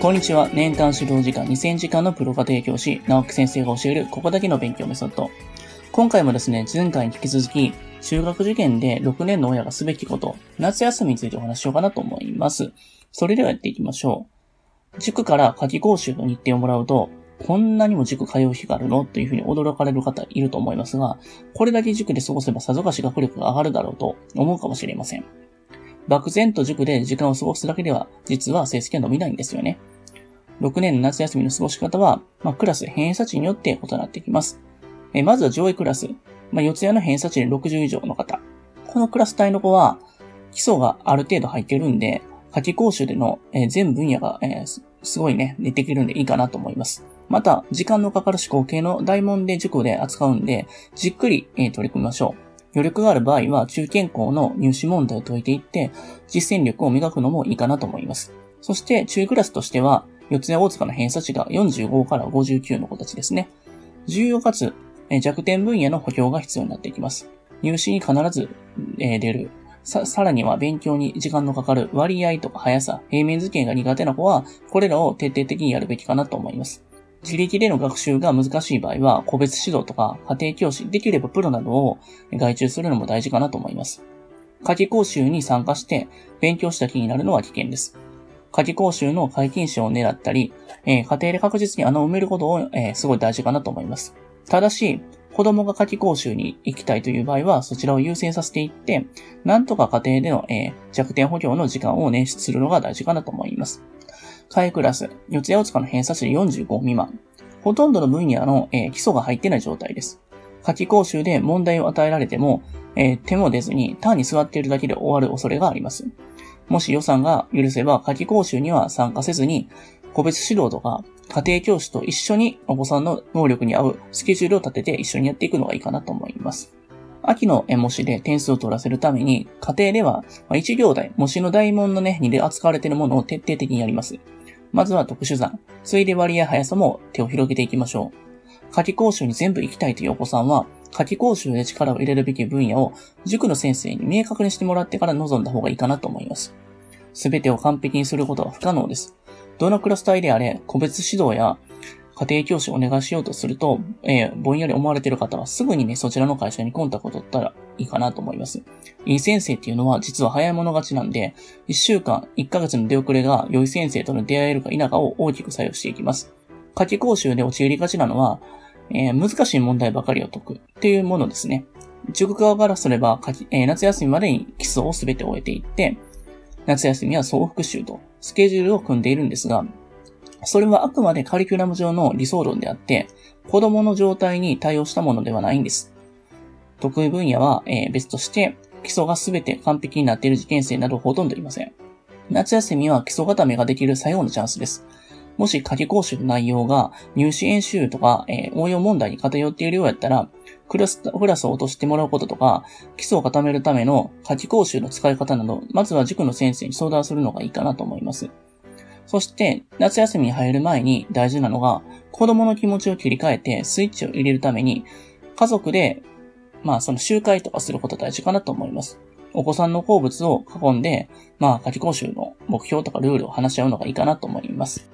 こんにちは。年間指導時間2000時間のプロ家庭教師、直木先生が教えるここだけの勉強メソッド。今回もですね、前回に引き続き、中学受験で6年の親がすべきこと、夏休みについてお話ししようかなと思います。それではやっていきましょう。塾から夏季講習の日程をもらうと、こんなにも塾通う日があるの？というふうに驚かれる方いると思いますが、これだけ塾で過ごせばさぞかし学力が上がるだろうと思うかもしれません。漠然と塾で時間を過ごすだけでは、実は成績は伸びないんですよね。6年の夏休みの過ごし方は、まあ、クラス偏差値によって異なってきます。えまずは上位クラス。まあ、四谷の偏差値で60以上の方。このクラス帯の子は、基礎がある程度入ってるんで、夏季講習での、えー、全分野が、えー、すごいね、出てきるんでいいかなと思います。また、時間のかかる思考系の大問で塾で扱うんで、じっくり、えー、取り組みましょう。余力がある場合は、中堅校の入試問題を解いていって、実践力を磨くのもいいかなと思います。そして、中クラスとしては、四谷大塚の偏差値が45から59の子たちですね。重要かつ、弱点分野の補強が必要になっていきます。入試に必ず、出る。さ、さらには勉強に時間のかかる割合とか速さ、平面図形が苦手な子は、これらを徹底的にやるべきかなと思います。自力での学習が難しい場合は、個別指導とか家庭教師、できればプロなどを外注するのも大事かなと思います。夏季講習に参加して勉強した気になるのは危険です。夏季講習の解禁賞を狙ったり、えー、家庭で確実に穴を埋めることを、えー、すごい大事かなと思います。ただし、子供が夏季講習に行きたいという場合は、そちらを優先させていって、なんとか家庭での、えー、弱点補強の時間を捻出するのが大事かなと思います。下クラス、四谷大塚の偏差値45未満。ほとんどの分野の、えー、基礎が入ってない状態です。夏季講習で問題を与えられても、えー、手も出ずに単に座っているだけで終わる恐れがあります。もし予算が許せば、夏季講習には参加せずに、個別指導とか、家庭教師と一緒にお子さんの能力に合うスケジュールを立てて一緒にやっていくのがいいかなと思います。秋の模試で点数を取らせるために、家庭では1行題、模試の大問のね、2で扱われているものを徹底的にやります。まずは特殊算、ついで割合速さも手を広げていきましょう。夏季講習に全部行きたいというお子さんは、夏季講習で力を入れるべき分野を塾の先生に明確にしてもらってから臨んだ方がいいかなと思います。すべてを完璧にすることは不可能です。どのクラス帯であれ、個別指導や家庭教師をお願いしようとすると、えー、ぼんやり思われている方はすぐにね、そちらの会社にコンタクト取ったらいいかなと思います。いい先生っていうのは実は早い者勝ちなんで、1週間、1ヶ月の出遅れが良い先生との出会えるか否かを大きく作用していきます。夏季講習で陥りがちなのは、えー、難しい問題ばかりを解くっていうものですね。塾側からすれば、えー、夏休みまでに基礎を全て終えていって、夏休みは総復習とスケジュールを組んでいるんですが、それはあくまでカリキュラム上の理想論であって、子供の状態に対応したものではないんです。得意分野は、え、別として、基礎が全て完璧になっている受験生などほとんどいません。夏休みは基礎固めができる最後のチャンスです。もし夏季講習の内容が入試演習とか、えー、応用問題に偏っているようやったら、クラス、クラスを落としてもらうこととか、基礎を固めるための夏季講習の使い方など、まずは塾の先生に相談するのがいいかなと思います。そして、夏休みに入る前に大事なのが、子供の気持ちを切り替えてスイッチを入れるために、家族で、まあその集会とかすること大事かなと思います。お子さんの好物を囲んで、まあ夏季講習の目標とかルールを話し合うのがいいかなと思います。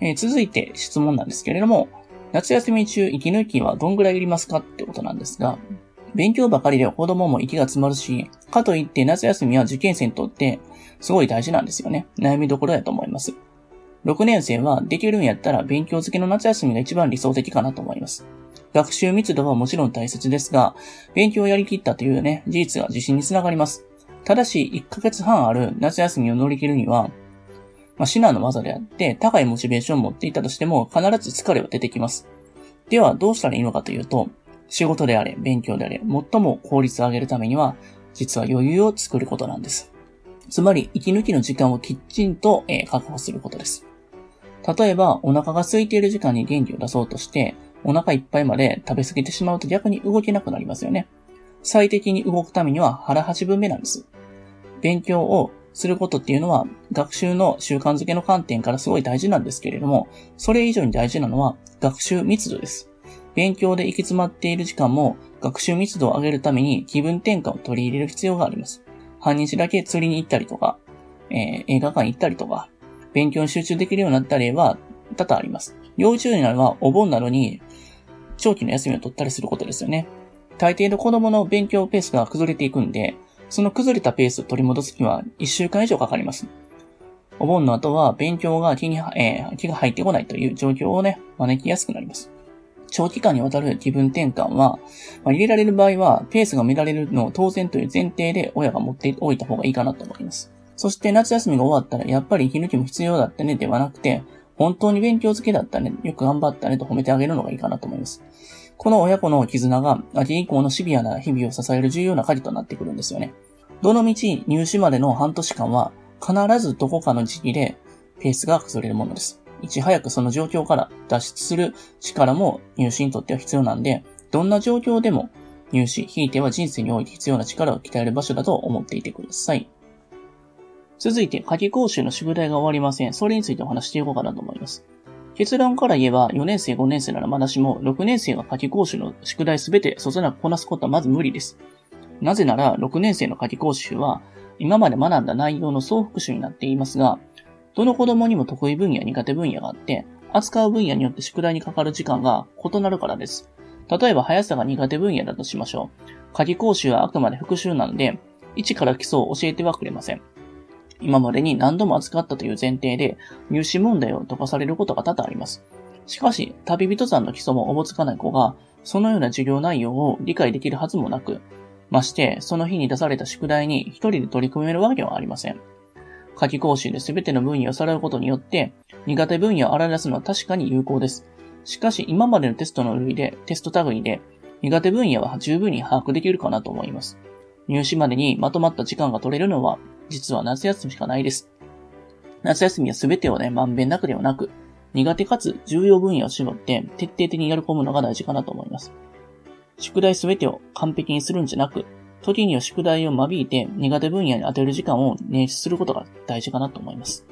えー、続いて質問なんですけれども、夏休み中息抜きはどんぐらいいりますかってことなんですが、勉強ばかりで子供も息が詰まるし、かといって夏休みは受験生にとってすごい大事なんですよね。悩みどころやと思います。6年生はできるんやったら勉強付けの夏休みが一番理想的かなと思います。学習密度はもちろん大切ですが、勉強をやりきったというね、事実が自信につながります。ただし、1ヶ月半ある夏休みを乗り切るには、まあ、至難の技であって、高いモチベーションを持っていたとしても、必ず疲れは出てきます。では、どうしたらいいのかというと、仕事であれ、勉強であれ、最も効率を上げるためには、実は余裕を作ることなんです。つまり、息抜きの時間をきっちんと、え、確保することです。例えば、お腹が空いている時間に元気を出そうとして、お腹いっぱいまで食べ過ぎてしまうと逆に動けなくなりますよね。最適に動くためには腹8分目なんです。勉強をすることっていうのは学習の習慣づけの観点からすごい大事なんですけれども、それ以上に大事なのは学習密度です。勉強で行き詰まっている時間も学習密度を上げるために気分転換を取り入れる必要があります。半日だけ釣りに行ったりとか、えー、映画館に行ったりとか、勉強に集中できるようになった例は多々あります。幼稚園なのはお盆などに長期の休みを取ったりすることですよね。大抵の子供の勉強ペースが崩れていくんで、その崩れたペースを取り戻すには1週間以上かかります。お盆の後は勉強が気に、えー、気が入ってこないという状況をね、招きやすくなります。長期間にわたる気分転換は、まあ、入れられる場合は、ペースが乱れるのを当然という前提で親が持っておいた方がいいかなと思います。そして夏休みが終わったら、やっぱり息抜きも必要だったねではなくて、本当に勉強好きだったね、よく頑張ったねと褒めてあげるのがいいかなと思います。この親子の絆が秋以降のシビアな日々を支える重要な鍵となってくるんですよね。どの道入試までの半年間は必ずどこかの時期でペースが崩れるものです。いち早くその状況から脱出する力も入試にとっては必要なんで、どんな状況でも入試、ひいては人生において必要な力を鍛える場所だと思っていてください。続いて、夏季講習の宿題が終わりません。それについてお話していこうかなと思います。結論から言えば、4年生、5年生ならまだしも、6年生が夏季講習の宿題すべてそつなくこなすことはまず無理です。なぜなら、6年生の夏季講習は、今まで学んだ内容の総復習になっていますが、どの子供にも得意分野、苦手分野があって、扱う分野によって宿題にかかる時間が異なるからです。例えば速さが苦手分野だとしましょう。夏季講習はあくまで復習なので、一から基礎を教えてはくれません。今までに何度も扱ったという前提で、入試問題を解かされることが多々あります。しかし、旅人さんの基礎もおぼつかない子が、そのような授業内容を理解できるはずもなく、まして、その日に出された宿題に一人で取り組めるわけはありません。夏季講習で全ての分野をさらうことによって、苦手分野を洗い出すのは確かに有効です。しかし、今までのテストの類で、テスト類で、苦手分野は十分に把握できるかなと思います。入試までにまとまった時間が取れるのは、実は夏休みしかないです。夏休みは全てをね、まんべんなくではなく、苦手かつ重要分野を絞って徹底的にやり込むのが大事かなと思います。宿題全てを完璧にするんじゃなく、時には宿題を間引いて苦手分野に当てる時間を捻出することが大事かなと思います。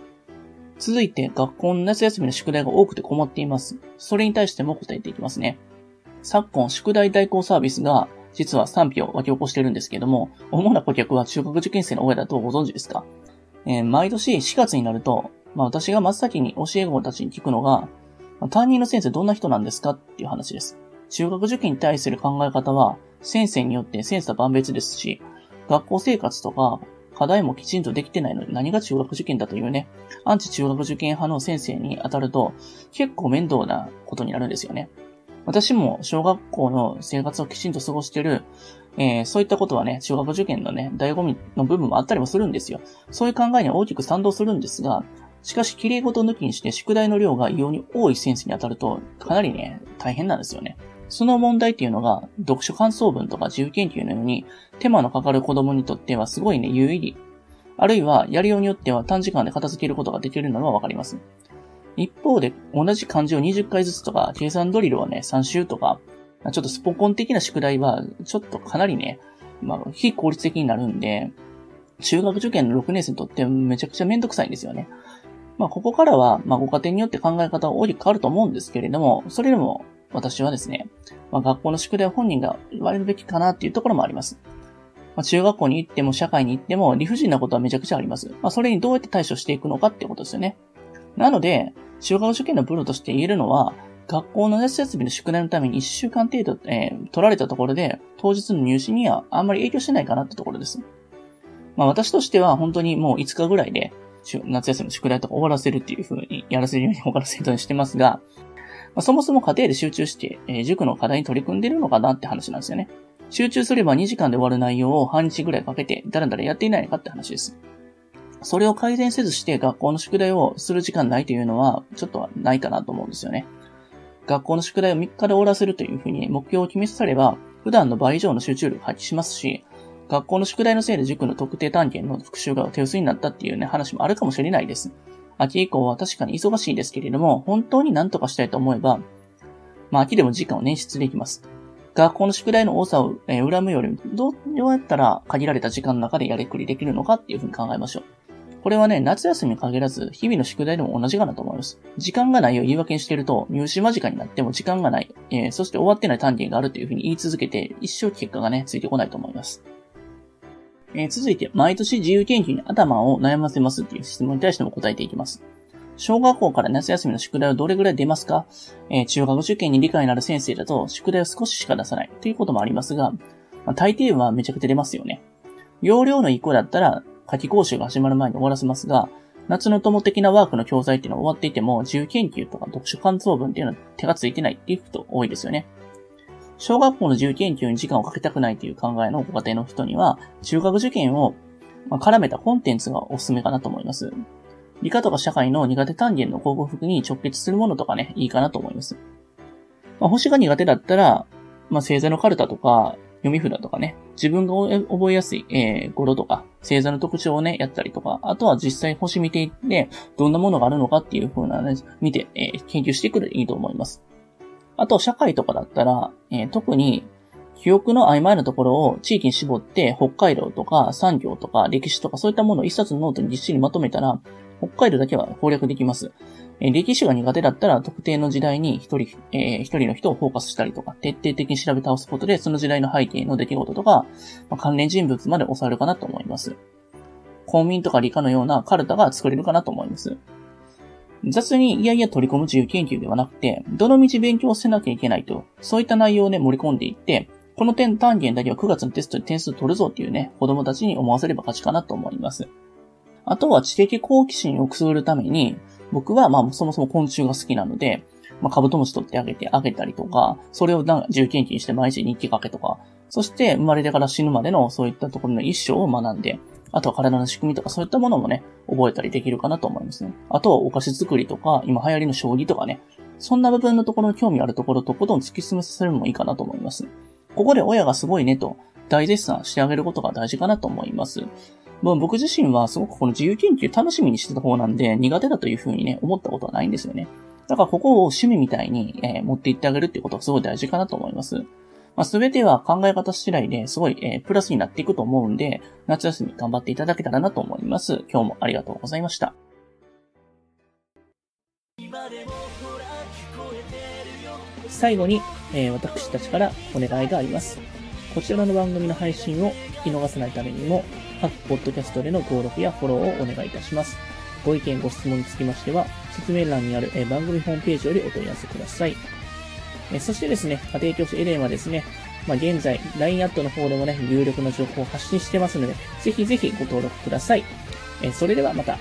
続いて、学校の夏休みの宿題が多くて困っています。それに対しても答えていきますね。昨今、宿題代行サービスが実は賛否を湧き起こしているんですけども、主な顧客は中学受験生の親だとご存知ですか？えー、毎年4月になると、まあ私が真っ先に教え子たちに聞くのが、担任の先生どんな人なんですか？っていう話です。中学受験に対する考え方は、先生によって千差万別ですし、学校生活とか課題もきちんとできてないのに何が中学受験だというね、アンチ中学受験派の先生に当たると結構面倒なことになるんですよね。私も小学校の生活をきちんと過ごしてる、えー、そういったことはね、中学受験のね、醍醐味の部分もあったりもするんですよ。そういう考えには大きく賛同するんですが、しかし、綺麗事抜きにして宿題の量が異様に多い先生に当たると、かなりね、大変なんですよね。その問題っていうのが、読書感想文とか自由研究のように、手間のかかる子供にとってはすごいね、有意義。あるいは、やりようによっては短時間で片付けることができるのはわかります。一方で、同じ漢字を20回ずつとか、計算ドリルをね、3週とか、ちょっとスポコン的な宿題は、ちょっとかなりね、まあ、非効率的になるんで、中学受験の6年生にとってめちゃくちゃめんどくさいんですよね。まあ、ここからは、まあ、ご家庭によって考え方は大きく変わると思うんですけれども、それでも、私はですね、まあ、学校の宿題を本人が言われるべきかなっていうところもあります。まあ、中学校に行っても社会に行っても理不尽なことはめちゃくちゃあります。まあ、それにどうやって対処していくのかっていうことですよね。なので、中学受験のプロとして言えるのは、学校の夏休みの宿題のために1週間程度、えー、取られたところで、当日の入試にはあんまり影響してないかなってところです。まあ私としては本当にもう5日ぐらいで、夏休みの宿題とか終わらせるっていう風にやらせるように終わらせるようにしてますが、まあ、そもそも家庭で集中して、えー、塾の課題に取り組んでるのかなって話なんですよね。集中すれば2時間で終わる内容を半日ぐらいかけて、だらだらやっていないのかって話です。それを改善せずして学校の宿題をする時間ないというのは、ちょっとないかなと思うんですよね。学校の宿題を3日で終わらせるというふうに目標を決めさせれば、普段の倍以上の集中力を発揮しますし、学校の宿題のせいで塾の特定単元の復習が手薄になったっていうね、話もあるかもしれないです。秋以降は確かに忙しいですけれども、本当に何とかしたいと思えば、まあ秋でも時間を捻出できます。学校の宿題の多さを、恨むよりも、どうやったら限られた時間の中でやりくりできるのかっていうふうに考えましょう。これはね、夏休みに限らず、日々の宿題でも同じかなと思います。時間がないを言い訳にしていると、入試間近になっても時間がない、えー、そして終わってない単元があるというふうに言い続けて、一生結果がね、ついてこないと思います。えー、続いて、毎年自由研究に頭を悩ませますっていう質問に対しても答えていきます。小学校から夏休みの宿題をどれぐらい出ますか？えー、中学受験に理解のある先生だと宿題を少ししか出さないということもありますが、まあ、大抵はめちゃくちゃ出ますよね。容量の1個だったら夏季講習が始まる前に終わらせますが、夏の友的なワークの教材っていうのは終わっていても、自由研究とか読書感想文っていうのは手がついてないっていう人多いですよね。小学校の自由研究に時間をかけたくないという考えのご家庭の人には、中学受験を絡めたコンテンツがおすすめかなと思います。理科とか社会の苦手単元の広告に直結するものとかね、いいかなと思います。まあ、星が苦手だったら、まあ、星座のカルタとか、読み札とかね、自分が覚えやすい、えー、語呂とか、星座の特徴をね、やったりとか、あとは実際星見ていって、どんなものがあるのかっていう風なね、見て、えー、研究してくるといいと思います。あと、社会とかだったら、えー、特に、記憶の曖昧なところを地域に絞って、北海道とか産業とか歴史とかそういったものを一冊のノートにぎっしりまとめたら、北海道だけは攻略できます。え歴史が苦手だったら、特定の時代に一人、えー、一人の人をフォーカスしたりとか、徹底的に調べ倒すことで、その時代の背景の出来事とか、まあ、関連人物まで抑えるかなと思います。公民とか理科のようなカルタが作れるかなと思います。雑にいやいや取り込む自由研究ではなくて、どの道勉強せなきゃいけないと、そういった内容をね、盛り込んでいって、この点単元だけは9月のテストで点数取るぞっていうね、子供たちに思わせれば勝ちかなと思います。あとは知的好奇心をくすぐるために、僕はまあそもそも昆虫が好きなので、まあ、カブトムシ取ってあげてあげたりとか、それを自由研究にして毎日日記かけとか、そして生まれてから死ぬまでのそういったところの一生を学んで、あとは体の仕組みとかそういったものもね、覚えたりできるかなと思いますね。あとはお菓子作りとか、今流行りの将棋とかね、そんな部分のところに興味あるところとことん突き進めさせるのもいいかなと思います。ここで親がすごいねと大絶賛してあげることが大事かなと思います。まあ、僕自身はすごくこの自由研究楽しみにしてた方なんで、苦手だというふうにね、思ったことはないんですよね。だからここを趣味みたいに、え、持っていってあげるっていうことはすごい大事かなと思います。まあ、すべては考え方次第ですごい、えー、プラスになっていくと思うんで、夏休み頑張っていただけたらなと思います。今日もありがとうございました。最後に、えー、私たちからお願いがあります。こちらの番組の配信を聞き逃さないためにも、各ポッドキャストでの登録やフォローをお願いいたします。ご意見、ご質問につきましては、説明欄にある番組ホームページよりお問い合わせください。えそしてですね、家庭教師エレンはですね、まあ、現在、LINE アットの方でもね、有力な情報を発信してますので、ぜひぜひご登録ください。えそれではまた。